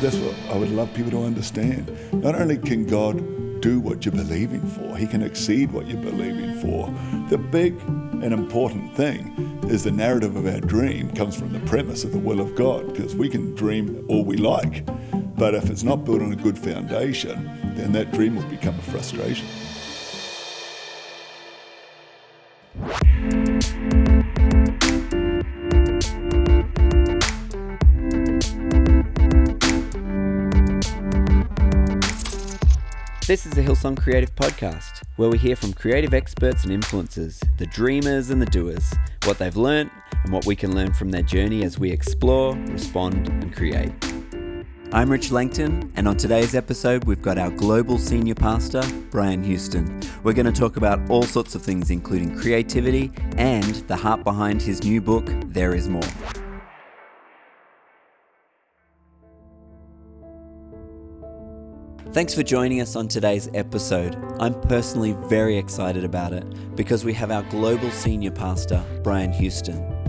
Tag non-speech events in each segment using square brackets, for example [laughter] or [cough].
that's what I would love people to understand. Not only can God do what you're believing for, He can exceed what you're believing for. The big and important thing is the narrative of our dream comes from the premise of the will of God, because we can dream all we like. But if it's not built on a good foundation, then that dream will become a frustration. The Hillsong Creative Podcast, where we hear from creative experts and influencers, the dreamers and the doers, what they've learnt and what we can learn from their journey as we explore, respond, and create. I'm Rich Langton, and on today's episode, we've got our global senior pastor, Brian Houston. We're going to talk about all sorts of things, including creativity and the heart behind his new book, There Is More. Thanks for joining us on today's episode. I'm personally very excited about it because we have our global senior pastor, Brian Houston.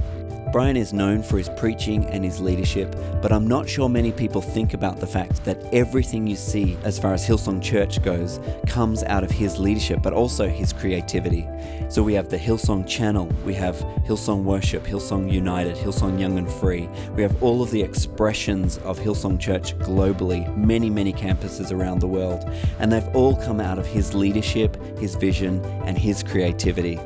Brian is known for his preaching and his leadership, but I'm not sure many people think about the fact that everything you see as far as Hillsong Church goes comes out of his leadership, but also his creativity. So we have the Hillsong channel, we have Hillsong Worship, Hillsong United, Hillsong Young and Free. We have all of the expressions of Hillsong Church globally, many, many campuses around the world. And they've all come out of his leadership, his vision, and his creativity.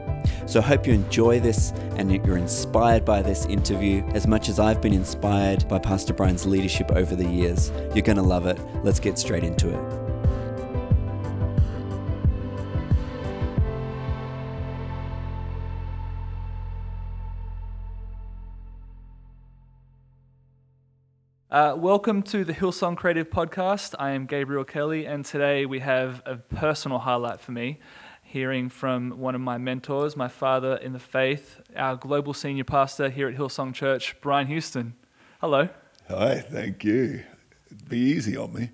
So I hope you enjoy this and that you're inspired by this interview as much as I've been inspired by Pastor Brian's leadership over the years. You're going to love it. Let's get straight into it. Uh, welcome to the Hillsong Creative Podcast. I am Gabriel Kelly, and today we have a personal highlight for me hearing from one of my mentors, my father in the faith, our global senior pastor here at Hillsong Church, Brian Houston. Hello. Hi, thank you. Be easy on me.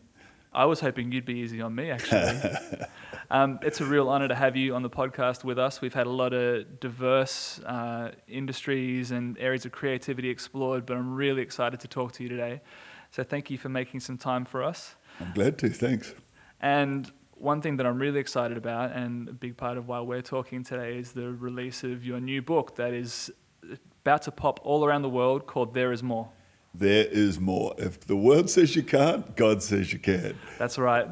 I was hoping you'd be easy on me, actually. [laughs] um, it's a real honor to have you on the podcast with us. We've had a lot of diverse uh, industries and areas of creativity explored, but I'm really excited to talk to you today. So thank you for making some time for us. I'm glad to, thanks. And one thing that I'm really excited about, and a big part of why we're talking today, is the release of your new book that is about to pop all around the world called There Is More. There is more. If the world says you can't, God says you can. That's right.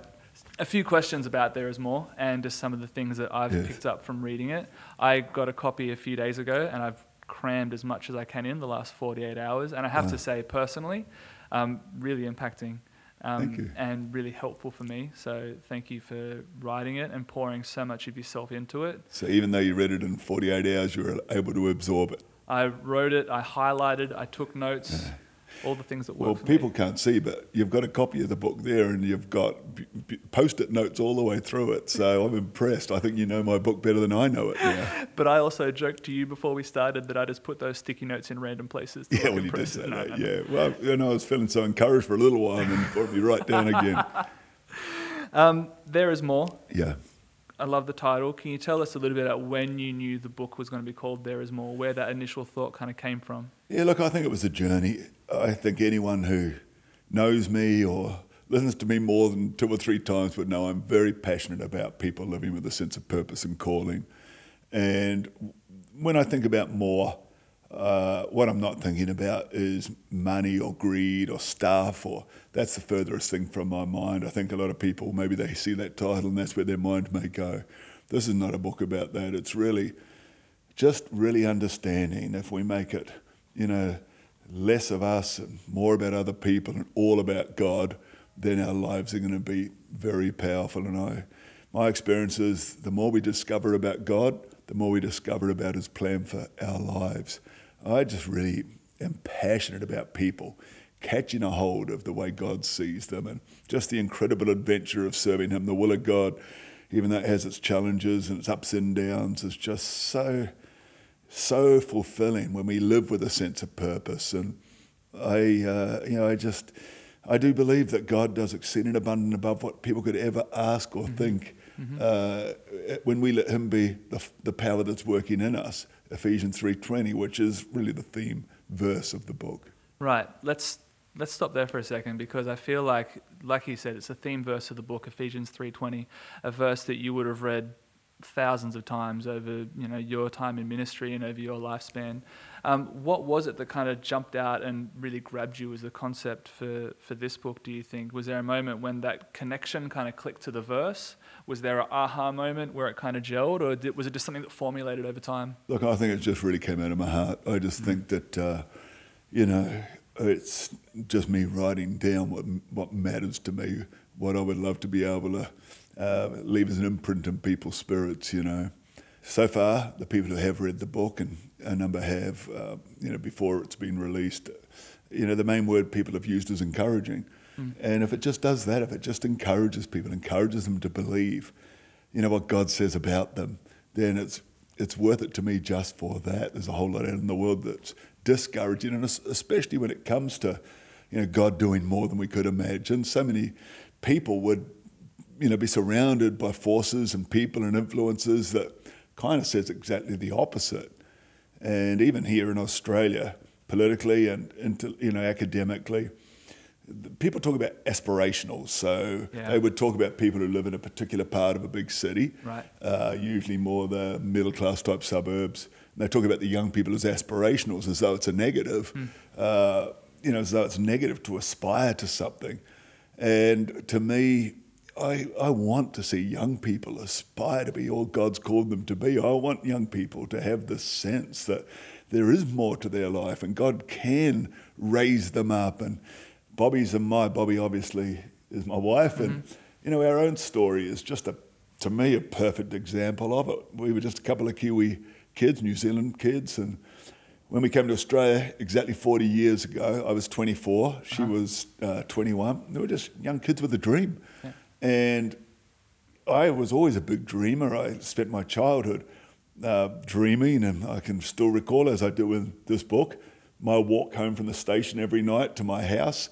A few questions about There Is More and just some of the things that I've yes. picked up from reading it. I got a copy a few days ago and I've crammed as much as I can in the last 48 hours. And I have to say, personally, um, really impacting um, and really helpful for me. So thank you for writing it and pouring so much of yourself into it. So even though you read it in 48 hours, you were able to absorb it. I wrote it, I highlighted, I took notes. All the things that work. Well, people me. can't see, but you've got a copy of the book there, and you've got post-it notes all the way through it. So I'm impressed. I think you know my book better than I know it now. [laughs] but I also joked to you before we started that I just put those sticky notes in random places. Yeah, well, you did say that. Yeah. Well, you know, I was feeling so encouraged for a little while, and then brought me right down again. [laughs] Um, there is more. Yeah. I love the title. Can you tell us a little bit about when you knew the book was going to be called There Is More, where that initial thought kind of came from? Yeah, look, I think it was a journey. I think anyone who knows me or listens to me more than two or three times would know I'm very passionate about people living with a sense of purpose and calling. And when I think about more, uh, what I'm not thinking about is money or greed or stuff, or that's the furthest thing from my mind. I think a lot of people maybe they see that title and that's where their mind may go. This is not a book about that. It's really just really understanding if we make it, you know, less of us and more about other people and all about God, then our lives are going to be very powerful. And I, my experience is the more we discover about God, the more we discover about His plan for our lives. I just really am passionate about people catching a hold of the way God sees them and just the incredible adventure of serving Him. The will of God, even though it has its challenges and its ups and downs, is just so so fulfilling when we live with a sense of purpose. And I, uh, you know, I just, I do believe that God does exceeding abundant above what people could ever ask or mm-hmm. think mm-hmm. Uh, when we let Him be the, the power that's working in us. Ephesians 3:20, which is really the theme verse of the book. Right. Let's let's stop there for a second because I feel like, like you said, it's a theme verse of the book, Ephesians 3:20, a verse that you would have read thousands of times over you know your time in ministry and over your lifespan. Um, what was it that kind of jumped out and really grabbed you as the concept for for this book? Do you think was there a moment when that connection kind of clicked to the verse? Was there an aha moment where it kind of gelled, or did, was it just something that formulated over time? Look, I think it just really came out of my heart. I just think that uh, you know it's just me writing down what what matters to me, what I would love to be able to uh, leave as an imprint in people's spirits, you know. So far, the people who have read the book, and a number have, uh, you know, before it's been released, you know, the main word people have used is encouraging. Mm. And if it just does that, if it just encourages people, encourages them to believe, you know, what God says about them, then it's it's worth it to me just for that. There's a whole lot out in the world that's discouraging, and especially when it comes to, you know, God doing more than we could imagine. So many people would you know, be surrounded by forces and people and influences that kind of says exactly the opposite. And even here in Australia, politically and, you know, academically, people talk about aspirational. So yeah. they would talk about people who live in a particular part of a big city, right. uh, usually more the middle class type suburbs. And they talk about the young people as aspirationals, as though it's a negative, mm. uh, you know, as though it's negative to aspire to something. And to me, I, I want to see young people aspire to be all God's called them to be. I want young people to have the sense that there is more to their life and God can raise them up. And Bobbie's and my, Bobbie obviously is my wife. Mm-hmm. And, you know, our own story is just a, to me, a perfect example of it. We were just a couple of Kiwi kids, New Zealand kids. And when we came to Australia exactly 40 years ago, I was 24, she uh-huh. was uh, 21. We were just young kids with a dream. Yeah. And I was always a big dreamer. I spent my childhood uh, dreaming, and I can still recall, as I do with this book, my walk home from the station every night to my house,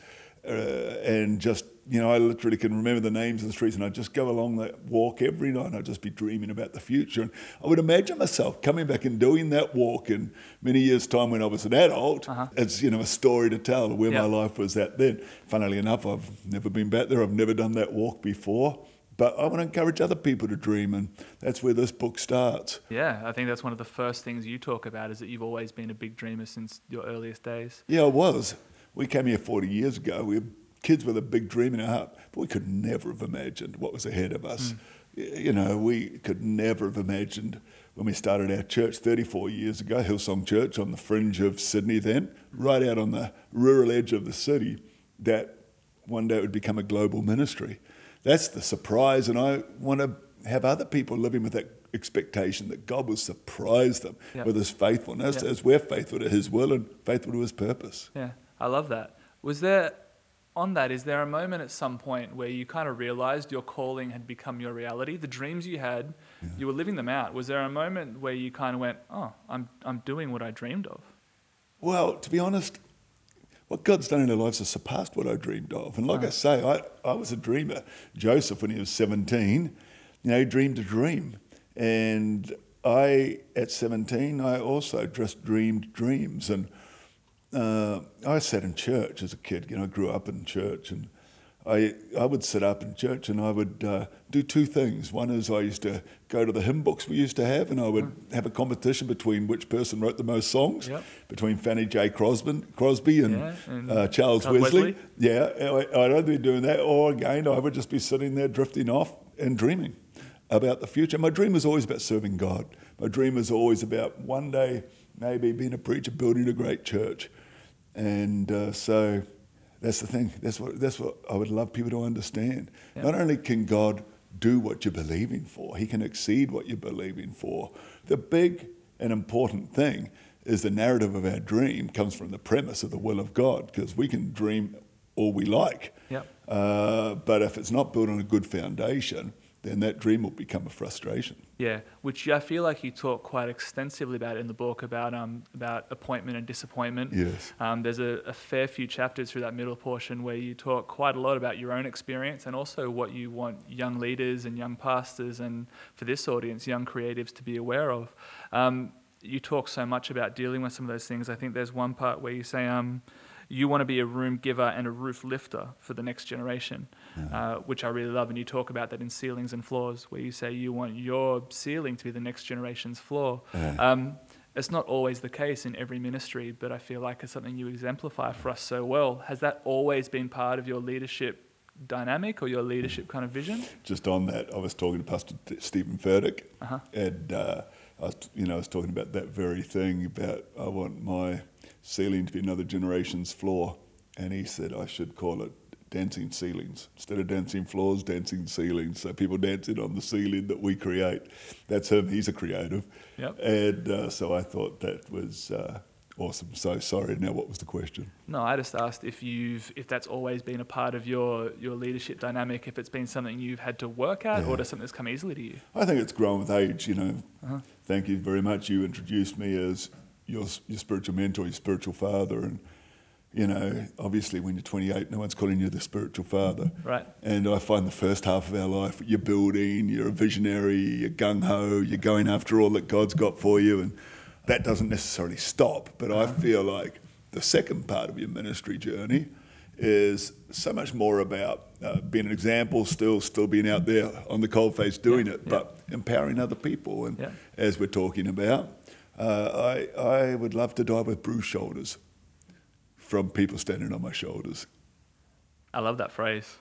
uh, and just you know, I literally can remember the names of the streets, and I'd just go along that walk every night, and I'd just be dreaming about the future. And I would imagine myself coming back and doing that walk in many years' time when I was an adult uh-huh. as, you know, a story to tell where my life was at then. Funnily enough, I've never been back there. I've never done that walk before. But I want to encourage other people to dream, and that's where this book starts. Yeah, I think that's one of the first things you talk about is that you've always been a big dreamer since your earliest days. Yeah, I was. We came here 40 years ago. We kids with a big dream in our heart, but we could never have imagined what was ahead of us. Mm. You know, we could never have imagined when we started our church 34 years ago, Hillsong Church on the fringe of Sydney, then, right out on the rural edge of the city, that one day it would become a global ministry. That's the surprise, and I want to have other people living with that expectation that God will surprise them yep. with His faithfulness yep. as we're faithful to His will and faithful to His purpose. Yeah, I love that. Was there on that, is there a moment at some point where you kind of realized your calling had become your reality? The dreams you had, yeah. you were living them out. Was there a moment where you kind of went, oh, I'm, I'm doing what I dreamed of? Well, to be honest, what God's done in our lives has surpassed what I dreamed of. And like I say, I, I was a dreamer. Joseph, when he was 17, you know, he dreamed a dream. And I, at 17, I also just dreamed dreams. And uh, I sat in church as a kid. You know, I grew up in church, and I I would sit up in church and I would uh, do two things. One is I used to go to the hymn books we used to have, and I would mm. have a competition between which person wrote the most songs, yep. between Fanny J. Crosby, Crosby and, yeah, and uh, Charles, Charles Wesley. Wesley. Yeah, I, I'd either be doing that, or again I would just be sitting there drifting off and dreaming about the future. My dream was always about serving God. My dream was always about one day maybe being a preacher, building a great church. And uh, so that's the thing. That's what, that's what I would love people to understand. Yeah. Not only can God do what you're believing for, He can exceed what you're believing for. The big and important thing is the narrative of our dream comes from the premise of the will of God, because we can dream all we like. Yep. Uh, but if it's not built on a good foundation, then that dream will become a frustration. Yeah, which I feel like you talk quite extensively about in the book about um, about appointment and disappointment. Yes. Um, there's a, a, fair few chapters through that middle portion where you talk quite a lot about your own experience and also what you want young leaders and young pastors and for this audience, young creatives to be aware of. Um, you talk so much about dealing with some of those things. I think there's one part where you say, um, you want to be a room giver and a roof lifter for the next generation, uh, which I really love. And you talk about that in ceilings and floors, where you say you want your ceiling to be the next generation's floor. Um, it's not always the case in every ministry, but I feel like it's something you exemplify for us so well. Has that always been part of your leadership dynamic or your leadership kind of vision? Just on that, I was talking to Pastor Steven Furtick, Uh-huh. and uh, I was, you know, I was talking about that very thing about I want my ceiling to be another generation's floor, and he said I should call it dancing ceilings instead of dancing floors, dancing ceilings. So people dancing on the ceiling that we create. That's him. He's a creative, Yep. and uh, so I thought that was uh, awesome. So sorry. Now, what was the question? No, I just asked if you've if that's always been a part of your your leadership dynamic, if it's been something you've had to work at, or does something that's come easily to you? I think it's grown with age. You know, Uh-huh. thank you very much. You introduced me as your your spiritual mentor, your spiritual father, and you know, obviously, when you're 28, no one's calling you the spiritual father. Right. And I find the first half of our life, you're building, you're a visionary, you're gung ho, you're going after all that God's got for you, and that doesn't necessarily stop. But I feel like the second part of your ministry journey is so much more about uh, being an example, still, still being out there on the cold face doing Yeah, it, yeah. but empowering other people. And Yeah. as we're talking about, uh, I, I would love to die with bruised shoulders from people standing on my shoulders. I love that phrase.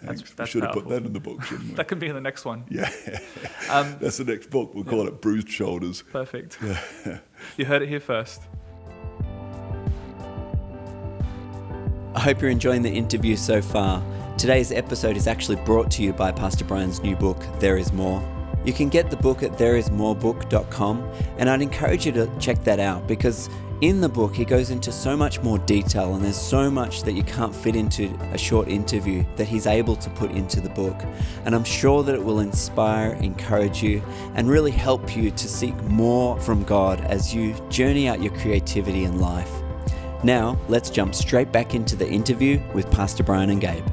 Thanks. that's we should have put that in the book, shouldn't we? [laughs] That could be in the next one. yeah. [laughs] Um, [laughs] That's the next book. We'll call it Bruised Shoulders. Perfect. Yeah. you heard it here first. I hope you're enjoying the interview so far. Today's episode is actually brought to you by Pastor Brian's new book, There Is More. You can get the book at thereismorebook.com, and I'd encourage you to check that out because in the book he goes into so much more detail, and there's so much that you can't fit into a short interview that he's able to put into the book. And I'm sure that it will inspire, encourage you, and really help you to seek more from God as you journey out your creativity in life. Now, let's jump straight back into the interview with Pastor Brian and Gabe.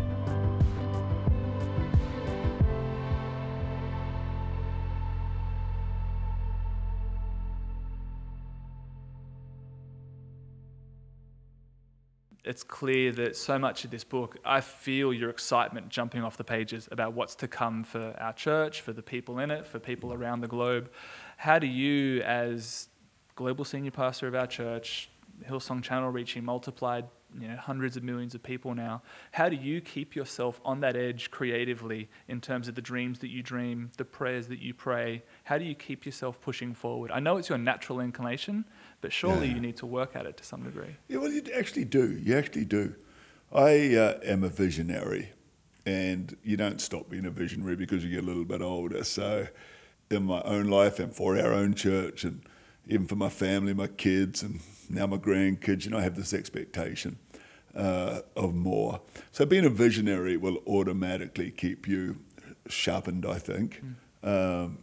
It's clear that so much of this book, I feel your excitement jumping off the pages about what's to come for our church, for the people in it, for people around the globe. How do you, as global senior pastor of our church, Hillsong Channel reaching multiplied, you know, hundreds of millions of people now, how do you keep yourself on that edge creatively in terms of the dreams that you dream, the prayers that you pray? How do you keep yourself pushing forward? I know it's your natural inclination, but surely Yeah. you need to work at it to some degree. Yeah, well, you actually do. You actually do. I uh, am a visionary, and you don't stop being a visionary because you get a little bit older. So, in my own life and for our own church, and even for my family, my kids, and now my grandkids, you know, I have this expectation uh, of more. So, being a visionary will automatically keep you sharpened, I think. Um,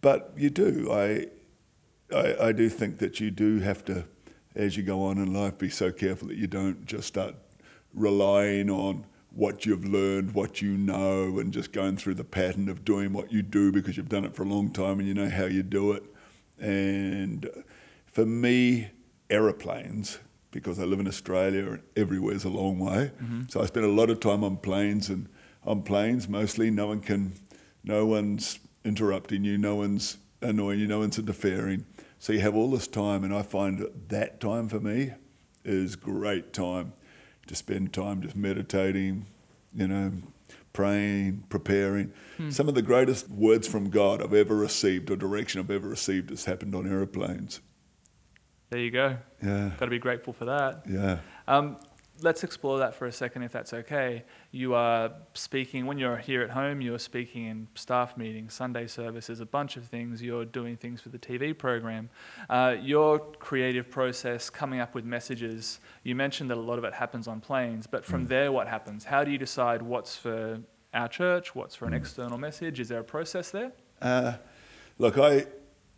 but you do. I I, I do think that you do have to, as you go on in life, be so careful that you don't just start relying on what you've learned, what you know, and just going through the pattern of doing what you do because you've done it for a long time and you know how you do it. And for me, aeroplanes, because I live in Australia and everywhere's a long way. Mm-hmm. So I spend a lot of time on planes and on planes mostly no one can, no one's interrupting you, no one's annoying you, no one's interfering. So you have all this time, and I find that time for me is great time to spend time just meditating, you know, praying, preparing. Some of the greatest words from God I've ever received or direction I've ever received has happened on aeroplanes. There you go. Yeah, Got to be grateful for that. yeah. Um, let's explore that for a second, if that's okay. You are speaking, when you're here at home, you're speaking in staff meetings, Sunday services, a bunch of things. You're doing things for the TV program. Uh, your creative process, coming up with messages, you mentioned that a lot of it happens on planes, but from there, what happens? How do you decide what's for our church, what's for an external message? Is there a process there? Uh, look, I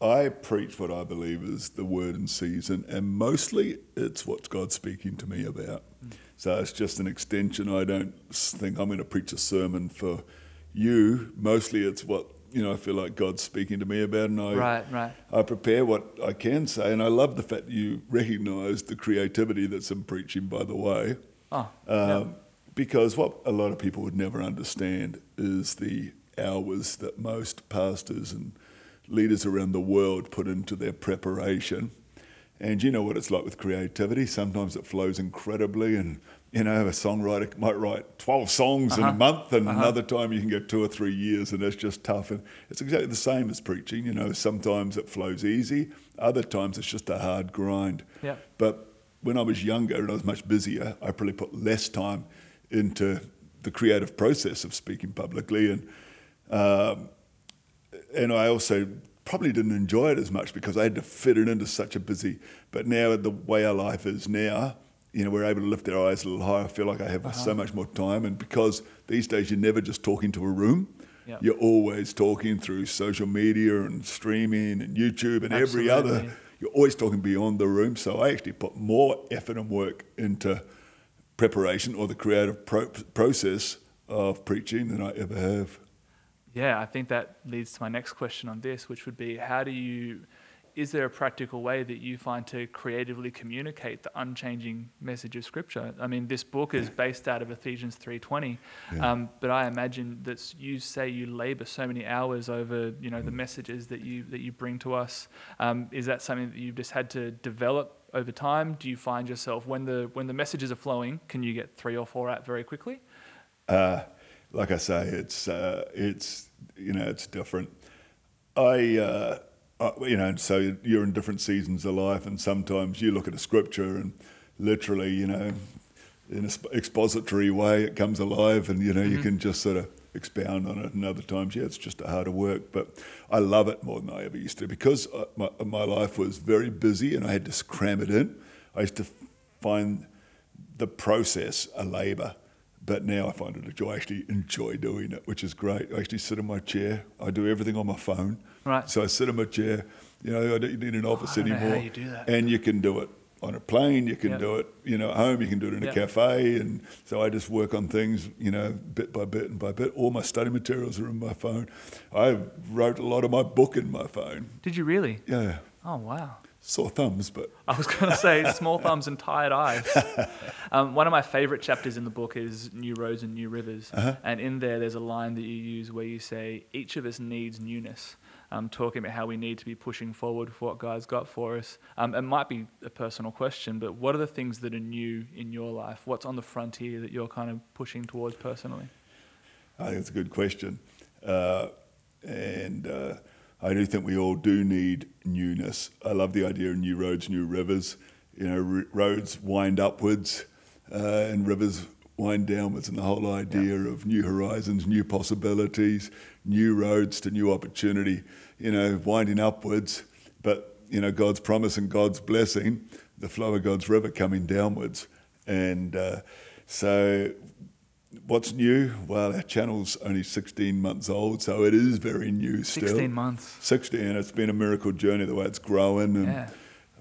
I preach what I believe is the word in season, and mostly it's what God's speaking to me about. So it's just an extension. I don't think I'm going to preach a sermon for you. Mostly it's what you know I feel like God's speaking to me about, and I Right, right. I prepare what I can say, and I love the fact that you recognise the creativity that's in preaching. By the way, Oh, um, yeah. because what a lot of people would never understand is the hours that most pastors and leaders around the world put into their preparation. And you know what it's like with creativity. Sometimes it flows incredibly, and you know a songwriter might write twelve songs in a Uh-huh. month, and Uh-huh. another time you can get two or three years, and it's just tough. And it's exactly the same as preaching. You know, sometimes it flows easy, other times it's just a hard grind. Yeah. But when I was younger and I was much busier, I probably put less time into the creative process of speaking publicly, and um, and I also probably didn't enjoy it as much because I had to fit it into such a busy. But now the way our life is now, you know, we're able to lift our eyes a little higher. I feel like I have Uh-huh. so much more time, and because these days you're never just talking to a room. Yeah. You're always talking through social media and streaming and YouTube and every other you're always talking beyond the room. So I actually put more effort and work into preparation or the creative pro- process of preaching than I ever have. Yeah, I think that leads to my next question on this, which would be how do you, is there a practical way that you find to creatively communicate the unchanging message of Scripture? I mean, this book is based out of Ephesians 3.20, Yeah. um, but I imagine that you say you labor so many hours over, you know, the Mm. messages that you, that you bring to us. Um, is that something that you've just had to develop over time? Do you find yourself, when the, when the messages are flowing, can you get three or four out very quickly? Uh, like I say, it's uh, it's you know it's different. I, uh, I you know so you're in different seasons of life, and sometimes you look at a scripture and literally you know in an expository way it comes alive, and you know you can just sort of expound on it. And other times, yeah, it's just a harder work, but I love it more than I ever used to because uh, my, my life was very busy and I had to cram it in. I used to find the process a labour. But now I find it a joy. I actually enjoy doing it, which is great. I actually sit in my chair. I do everything on my phone. Right. So I sit in my chair. You know, I don't need an oh, office I don't know anymore. how you do that. And you can do it on a plane. You can Yep. do it, you know, at home. You can do it in a cafe. And so I just work on things, you know, bit by bit and by bit. All my study materials are in my phone. I wrote a lot of my book in my phone. Did you really? Yeah, Oh, wow. Sore thumbs, but I was going to say small thumbs and tired eyes. [laughs] Um, one of my favorite chapters in the book is New Roads and New Rivers. Uh-huh. And in there, there's a line that you use where you say, Each of us needs newness. Um, talking about how we need to be pushing forward for what God's got for us. Um, it might be a personal question, but what are the things that are new in your life? What's on the frontier that you're kind of pushing towards personally? I think it's a good question. Uh, and uh, I do think we all do need newness. I love the idea of new roads, new rivers. You know, r- roads wind upwards uh, and rivers wind downwards, and the whole idea of new horizons, new possibilities, new roads to new opportunity, you know, winding upwards, but, you know, God's promise and God's blessing, the flow of God's river coming downwards. And uh, so What's new? Well, our channel's only 16 months old, so it is very new still. 16 months. 16, and it's been a miracle journey the way it's growing. And, Yeah.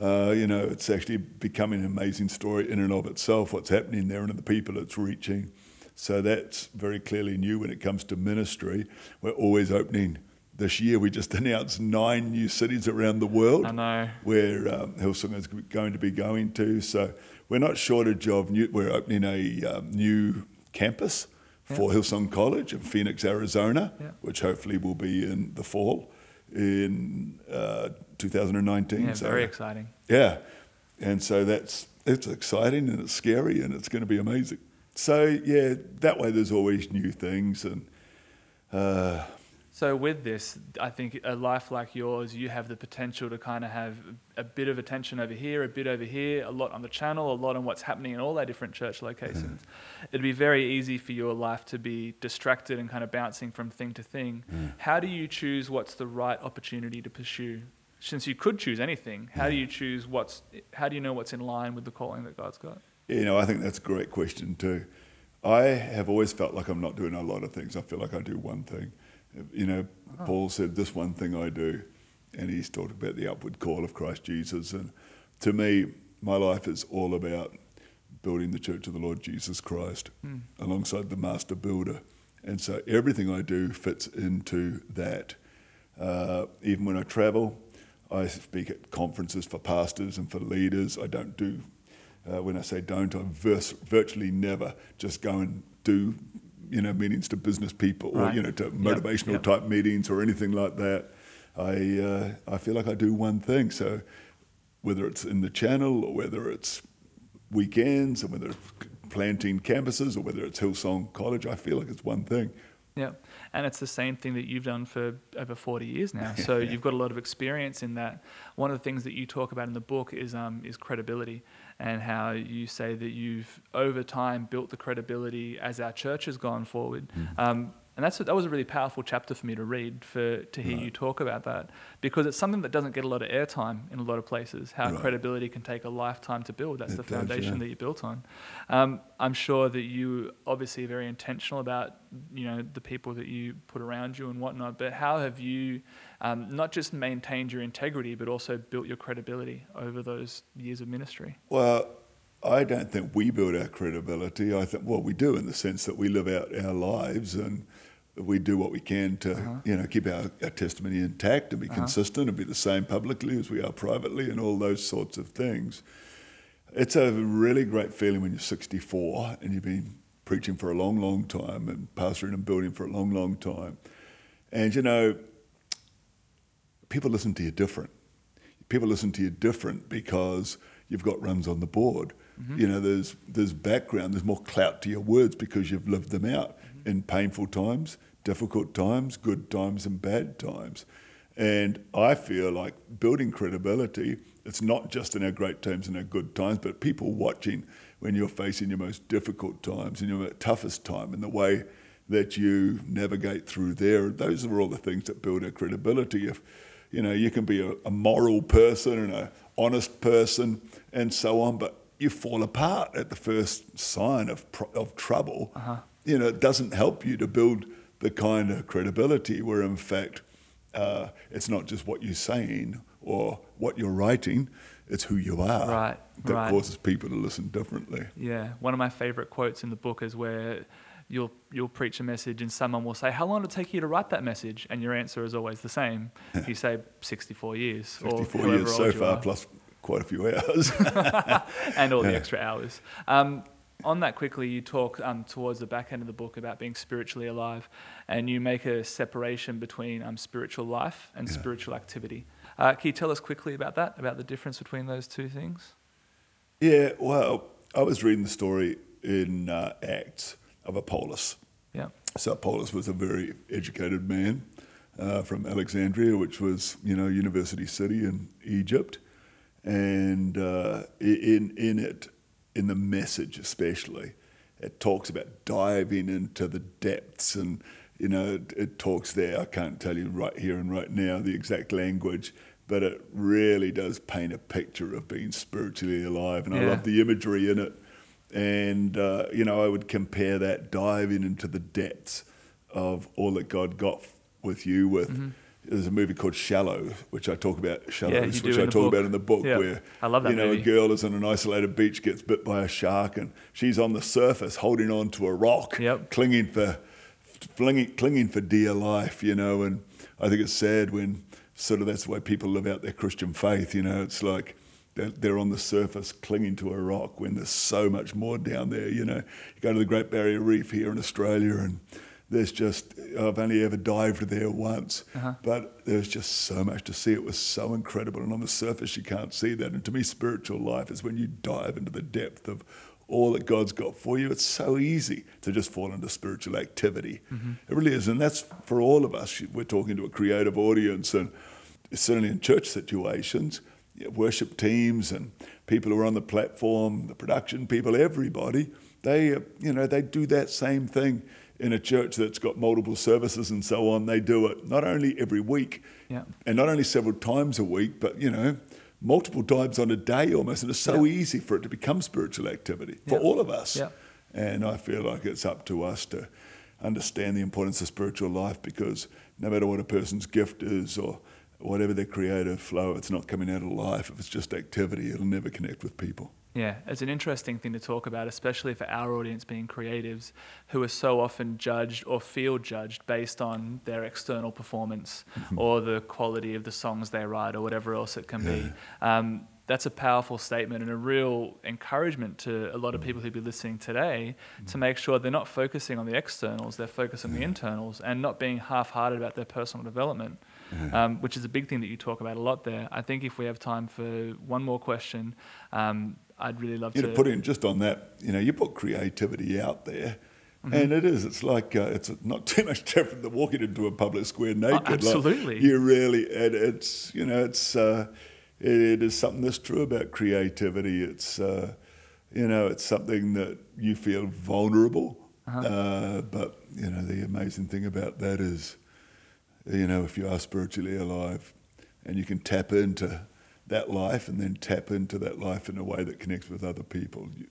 uh, you know, it's actually becoming an amazing story in and of itself, what's happening there and the people it's reaching. So that's very clearly new when it comes to ministry. We're always opening. This year, we just [laughs] announced nine new cities around the world I know. where um, Hillsong is going to be going to. So we're not shortage of new. We're opening a um, new campus for Hillsong College in Phoenix, Arizona, Yeah. which hopefully will be in the fall in uh, 2019. Yeah, so, very exciting. yeah, and so that's it's exciting and it's scary and it's going to be amazing. So yeah, that way there's always new things and. Uh, So with this, I think a life like yours, you have the potential to kind of have a bit of attention over here, a bit over here, a lot on the channel, a lot on what's happening in all our different church locations. Mm. It'd be very easy for your life to be distracted and kind of bouncing from thing to thing. Mm. How do you choose what's the right opportunity to pursue? Since you could choose anything, how do you choose what's? How do you know what's in line with the calling that God's got? You know, I think that's a great question too. I have always felt like I'm not doing a lot of things. I feel like I do one thing. You know, Paul said, This one thing I do. And he's talked about the upward call of Christ Jesus. And to me, my life is all about building the church of the Lord Jesus Christ alongside the master builder. And so everything I do fits into that. Uh, even when I travel, I speak at conferences for pastors and for leaders. I don't do, uh, when I say don't, I vers- virtually never just go and do, you know, meetings to business people or, you know, to motivational yep. type meetings or anything like that. I, uh, I feel like I do one thing. So whether it's in the channel or whether it's weekends or whether it's planting campuses or whether it's Hillsong College, I feel like it's one thing. Yeah, and it's the same thing that you've done for over 40 years now. [laughs] So you've got a lot of experience in that. One of the things that you talk about in the book is um, is credibility, and how you say that you've over time built the credibility as our church has gone forward. Um, and that's that was a really powerful chapter for me to read for to hear you talk about that because it's something that doesn't get a lot of airtime in a lot of places. How Right. credibility can take a lifetime to build. That's It the does, foundation yeah. that you built on. Um, I'm sure that you obviously are very intentional about you know the people that you put around you and whatnot. But how have you um, not just maintained your integrity, but also built your credibility over those years of ministry? Well, I don't think we build our credibility. I think, well, we do in the sense that we live out our lives and we do what we can to, uh-huh. you know, keep our, our testimony intact and be uh-huh. consistent and be the same publicly as we are privately and all those sorts of things. It's a really great feeling when you're 64 and you've been preaching for a long, long time and pastoring and building for a long, long time. And, you know, people listen to you different. People listen to you different because you've got runs on the board. Mm-hmm. You know, there's there's background, there's more clout to your words because you've lived them out mm-hmm. in painful times, difficult times, good times, and bad times. And I feel like building credibility, it's not just in our great times and our good times, but people watching when you're facing your most difficult times and your toughest time and the way that you navigate through there. Those are all the things that build our credibility. If you know, you can be a, a moral person and an honest person and so on, but you fall apart at the first sign of of trouble. You know, it doesn't help you to build the kind of credibility where, in fact, uh, it's not just what you're saying or what you're writing; it's who you are Right, that right. causes people to listen differently. Yeah, one of my favorite quotes in the book is where you'll you'll preach a message and someone will say, "How long did it take you to write that message?" And your answer is always the same. [laughs] You say, "64 years." or years so far, plus quite a few hours. [laughs] and all the extra hours. Um, on that quickly, you talk um, towards the back end of the book about being spiritually alive, and you make a separation between um, spiritual life and Yeah. spiritual activity. Uh, can you tell us quickly about that, about the difference between those two things? Yeah, well, I was reading the story in uh, Acts of Apollos. Yeah. So Apollos was a very educated man uh, from Alexandria, which was, you know, university city in Egypt. And uh, in, in it, in the message especially, it talks about diving into the depths and, you know, it, it talks there, I can't tell you right here and right now the exact language, but it really does paint a picture of being spiritually alive. And I love the imagery in it. And, uh, you know, I would compare that diving into the depths of all that God got with you with. There's a movie called Shallow, which I talk about, Shallows, do which in I the talk book. about in the book, Yeah. where, I love that you know, movie. a girl is on an isolated beach, gets bit by a shark, and she's on the surface holding on to a rock, Yep. clinging for clinging, clinging for dear life, you know. And I think it's sad when sort of that's the way people live out their Christian faith, you know. It's like they're, they're on the surface clinging to a rock when there's so much more down there, you know. You go to the Great Barrier Reef here in Australia and there's just, I've only ever dived there once, but there's just so much to see. It was so incredible. And on the surface, you can't see that. And to me, spiritual life is when you dive into the depth of all that God's got for you. It's so easy to just fall into spiritual activity. It really is. And that's for all of us. We're talking to a creative audience, and certainly in church situations, you know, worship teams and people who are on the platform, the production people, everybody, they, uh, you know, they do that same thing in a church that's got multiple services and so on. They do it not only every week Yeah. and not only several times a week, but, you know, multiple times on a day almost. And it's so Yeah. easy for it to become spiritual activity for Yeah. all of us. Yeah. And I feel like it's up to us to understand the importance of spiritual life because no matter what a person's gift is or whatever their creative flow, it's not coming out of life. If it's just activity, it'll never connect with people. Yeah, it's an interesting thing to talk about, especially for our audience being creatives who are so often judged or feel judged based on their external performance Mm-hmm. or the quality of the songs they write or whatever else it can be. Um, that's a powerful statement and a real encouragement to a lot of Mm. people who'd be listening today to make sure they're not focusing on the externals, they're focusing on the internals and not being half hearted about their personal development, um, which is a big thing that you talk about a lot there. I think if we have time for one more question, um, I'd really love You to know, put in just on that, you know, you put creativity out there, and it is. It's like uh, it's not [laughs] too much different than walking into a public square naked. Like, absolutely. you really, and it's you know, it's uh, it is something that's true about creativity. It's uh, you know, it's something that you feel vulnerable, uh but you know, the amazing thing about that is, you know, if you are spiritually alive, and you can tap into that life and then tap into that life in a way that connects with other people. You,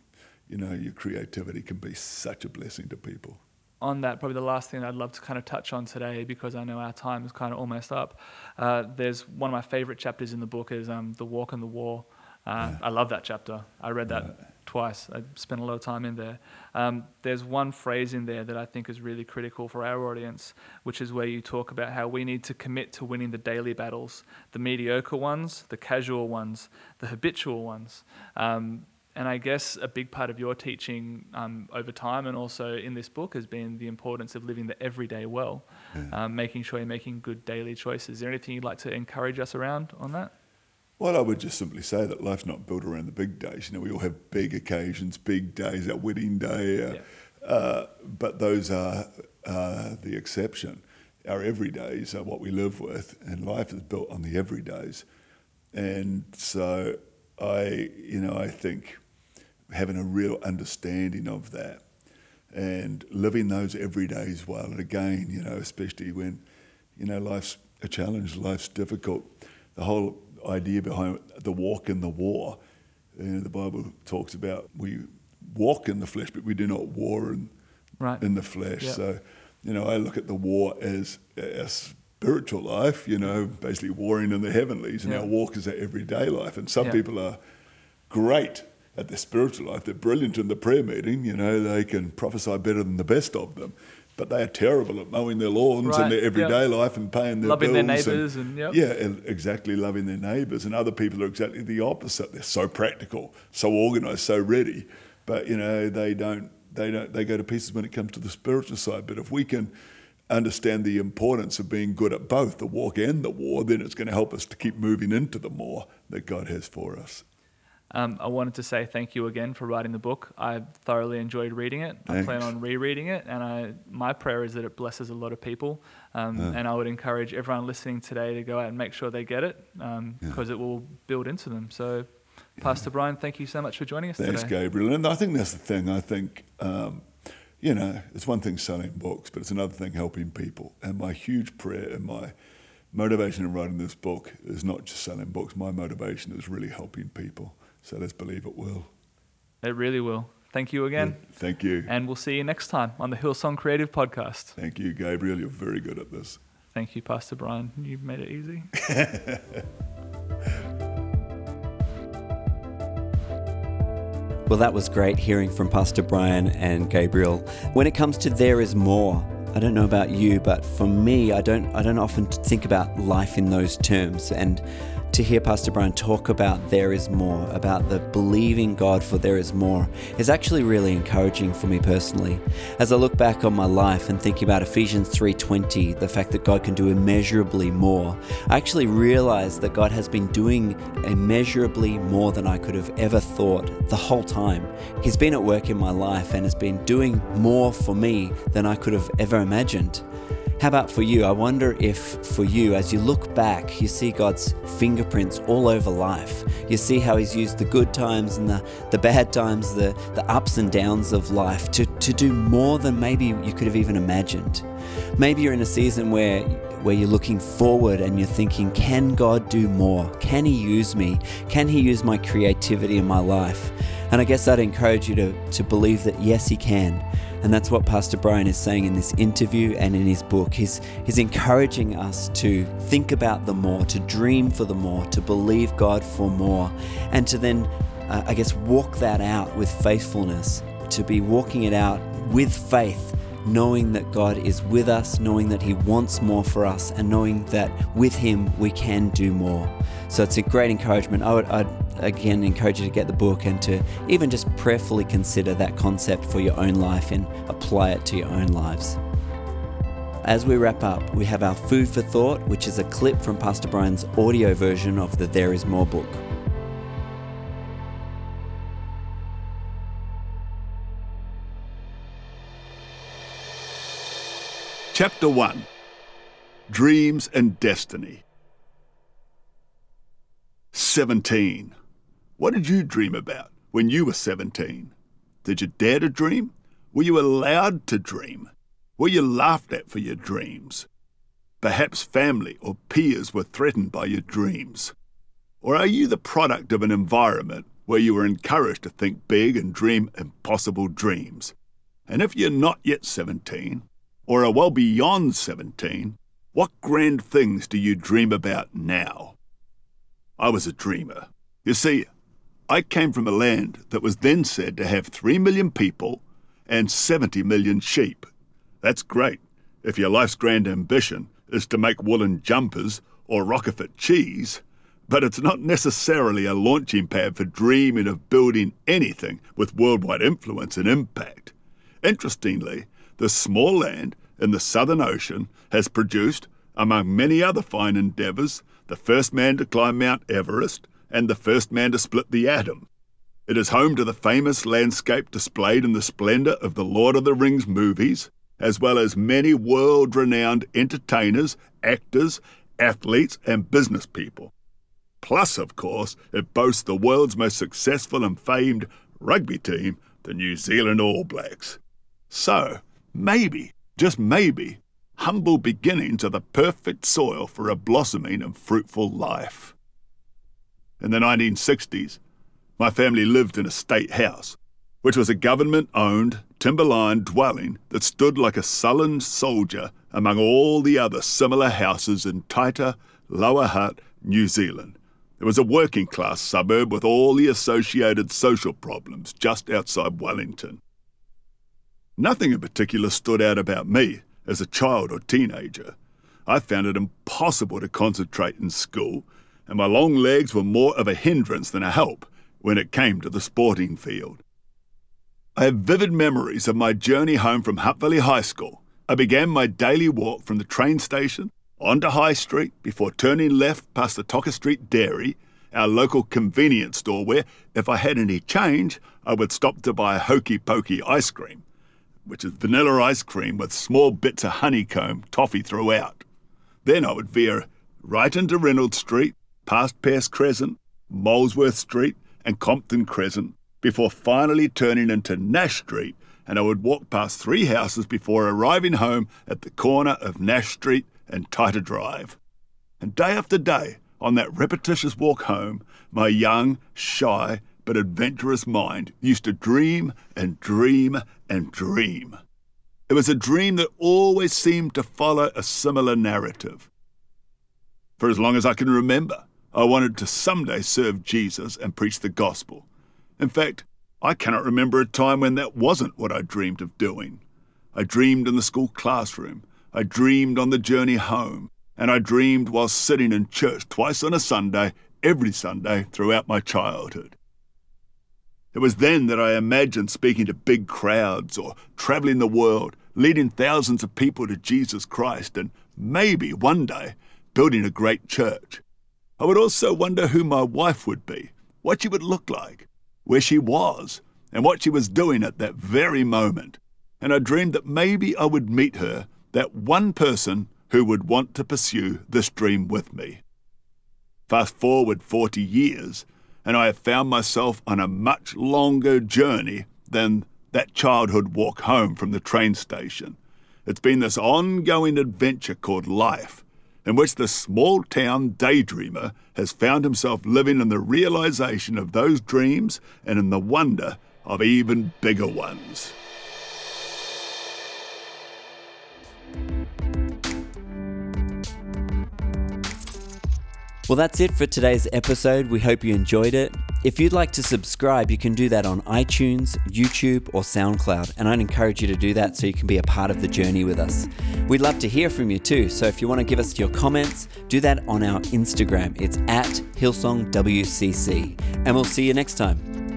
you know, your creativity can be such a blessing to people. on that, probably the last thing I'd love to kind of touch on today, because I know our time is kind of almost up. Uh, there's one of my favorite chapters in the book is um, the walk and the war. Uh, I love that chapter. I read that twice. I spent a lot of time in there. Um, there's one phrase in there that I think is really critical for our audience, which is where you talk about how we need to commit to winning the daily battles, the mediocre ones, the casual ones, the habitual ones. Um, and I guess a big part of your teaching um, over time and also in this book has been the importance of living the everyday well, um, making sure you're making good daily choices. Is there anything you'd like to encourage us around on that? Well, I would just simply say that life's not built around the big days. You know, we all have big occasions, big days, our wedding day, uh, Yeah. uh, but those are uh, the exception. Our everydays are what we live with, and life is built on the everydays. And so, I, you know, I think having a real understanding of that and living those everydays well. And again, you know, especially when, you know, life's a challenge, life's difficult. The whole idea behind the walk and the war, you know, the Bible talks about we walk in the flesh, but we do not war in, Right. in the flesh. Yeah. So, you know, I look at the war as a spiritual life, you know, basically warring in the heavenlies, and Yeah. our walk is our everyday life. And some Yeah. people are great at their spiritual life. They're brilliant in the prayer meeting. You know, they can prophesy better than the best of them. But they are terrible at mowing their lawns Right, in their everyday yeah. life and paying their Loving their bills. neighbours and- yep. yeah, and exactly loving their neighbours. And other people are exactly the opposite. They're so practical, so organised, so ready. But you know, they don't. They don't. They go to pieces when it comes to the spiritual side. But if we can understand the importance of being good at both the walk and the war, then it's going to help us to keep moving into the more that God has for us. Um, I wanted to say thank you again for writing the book. I thoroughly enjoyed reading it. I plan on rereading it, and I, my prayer is that it blesses a lot of people. Um, And I would encourage everyone listening today to go out and make sure they get it because it will build into them. So, Pastor Brian, thank you so much for joining us today. Thanks, today. Gabriel. And I think that's the thing. I think, um, you know, it's one thing selling books, but it's another thing helping people. And my huge prayer and my motivation in writing this book is not just selling books. My motivation is really helping people. So let's believe it will. It really will. Thank you again. Mm, thank you. And we'll see you next time on the Hillsong Creative Podcast. Thank you, Gabriel. You're very good at this. Thank you, Pastor Brian. You've made it easy. [laughs] Well, that was great hearing from Pastor Brian and Gabriel. When it comes to there is more, I don't know about you, but for me, I don't I don't often think about life in those terms and to hear Pastor Brian talk about there is more, about the believing God for there is more, is actually really encouraging for me personally. As I look back on my life and thinking about Ephesians 3:20, the fact that God can do immeasurably more, I actually realize that God has been doing immeasurably more than I could have ever thought the whole time. He's been at work in my life and has been doing more for me than I could have ever imagined. How about for you? I wonder if for you, as you look back, you see God's fingerprints all over life. You see how He's used the good times and the, the bad times, the, the ups and downs of life to, to do more than maybe you could have even imagined. Maybe you're in a season where where you're looking forward and you're thinking, can God do more? Can He use me? Can He use my creativity in my life? And I guess I'd encourage you to, to believe that yes, He can. And that's what Pastor Brian is saying in this interview and in his book. He's, he's encouraging us to think about the more, to dream for the more, to believe God for more, and to then uh, I guess, walk that out with faithfulness, to be walking it out with faith, knowing that God is with us, knowing that He wants more for us, and knowing that with Him we can do more. So it's a great encouragement. I would I'd again encourage you to get the book and to even just prayerfully consider that concept for your own life and apply it to your own lives. As we wrap up, we have our food for thought, which is a clip from Pastor Brian's audio version of the There Is More book. Chapter 1 Dreams and Destiny. 17. What did you dream about when you were 17? Did you dare to dream? Were you allowed to dream? Were you laughed at for your dreams? Perhaps family or peers were threatened by your dreams. Or are you the product of an environment where you were encouraged to think big and dream impossible dreams? And if you're not yet 17, or are well beyond 17, what grand things do you dream about now? I was a dreamer. You see, I came from a land that was then said to have 3 million people and 70 million sheep. That's great if your life's grand ambition is to make woolen jumpers or Roquefort cheese, but it's not necessarily a launching pad for dreaming of building anything with worldwide influence and impact. Interestingly, the small land in the Southern Ocean has produced, among many other fine endeavours, the first man to climb Mount Everest and the first man to split the atom. It is home to the famous landscape displayed in the splendour of the Lord of the Rings movies, as well as many world renowned entertainers, actors, athletes, and business people. Plus, of course, it boasts the world's most successful and famed rugby team, the New Zealand All Blacks. So, maybe, just maybe, humble beginnings are the perfect soil for a blossoming and fruitful life. In the 1960s, my family lived in a state house which was a government owned, timber lined dwelling that stood like a sullen soldier among all the other similar houses in Taita, Lower Hutt, New Zealand. It was a working class suburb with all the associated social problems just outside Wellington. Nothing in particular stood out about me as a child or teenager. I found it impossible to concentrate in school, and my long legs were more of a hindrance than a help when it came to the sporting field. I have vivid memories of my journey home from Hutt Valley High School. I began my daily walk from the train station onto High Street before turning left past the Tocker Street Dairy, our local convenience store where, if I had any change, I would stop to buy a hokey pokey ice cream, which is vanilla ice cream with small bits of honeycomb toffee throughout. Then I would veer right into Reynolds Street, past Pearce Crescent, Molesworth Street, and Compton Crescent, before finally turning into Nash Street, and I would walk past three houses before arriving home at the corner of Nash Street and Taita Drive. And day after day, on that repetitious walk home, my young, shy, but adventurous mind used to dream and dream and dream. It was a dream that always seemed to follow a similar narrative. For as long as I can remember, I wanted to someday serve Jesus and preach the gospel. In fact, I cannot remember a time when that wasn't what I dreamed of doing. I dreamed in the school classroom, I dreamed on the journey home, and I dreamed while sitting in church twice on a Sunday, every Sunday throughout my childhood. It was then that I imagined speaking to big crowds or travelling the world, leading thousands of people to Jesus Christ, and maybe one day building a great church. I would also wonder who my wife would be, what she would look like, where she was and what she was doing at that very moment. And I dreamed that maybe I would meet her, that one person who would want to pursue this dream with me. Fast forward 40 years, and I have found myself on a much longer journey than that childhood walk home from the train station. It's been this ongoing adventure called life, in which the small town daydreamer has found himself living in the realization of those dreams and in the wonder of even bigger ones. Well, that's it for today's episode. We hope you enjoyed it. If you'd like to subscribe, you can do that on iTunes, YouTube, or SoundCloud, and I'd encourage you to do that so you can be a part of the journey with us. We'd love to hear from you too, so if you want to give us your comments, do that on our Instagram. It's at HillsongWCC, and we'll see you next time.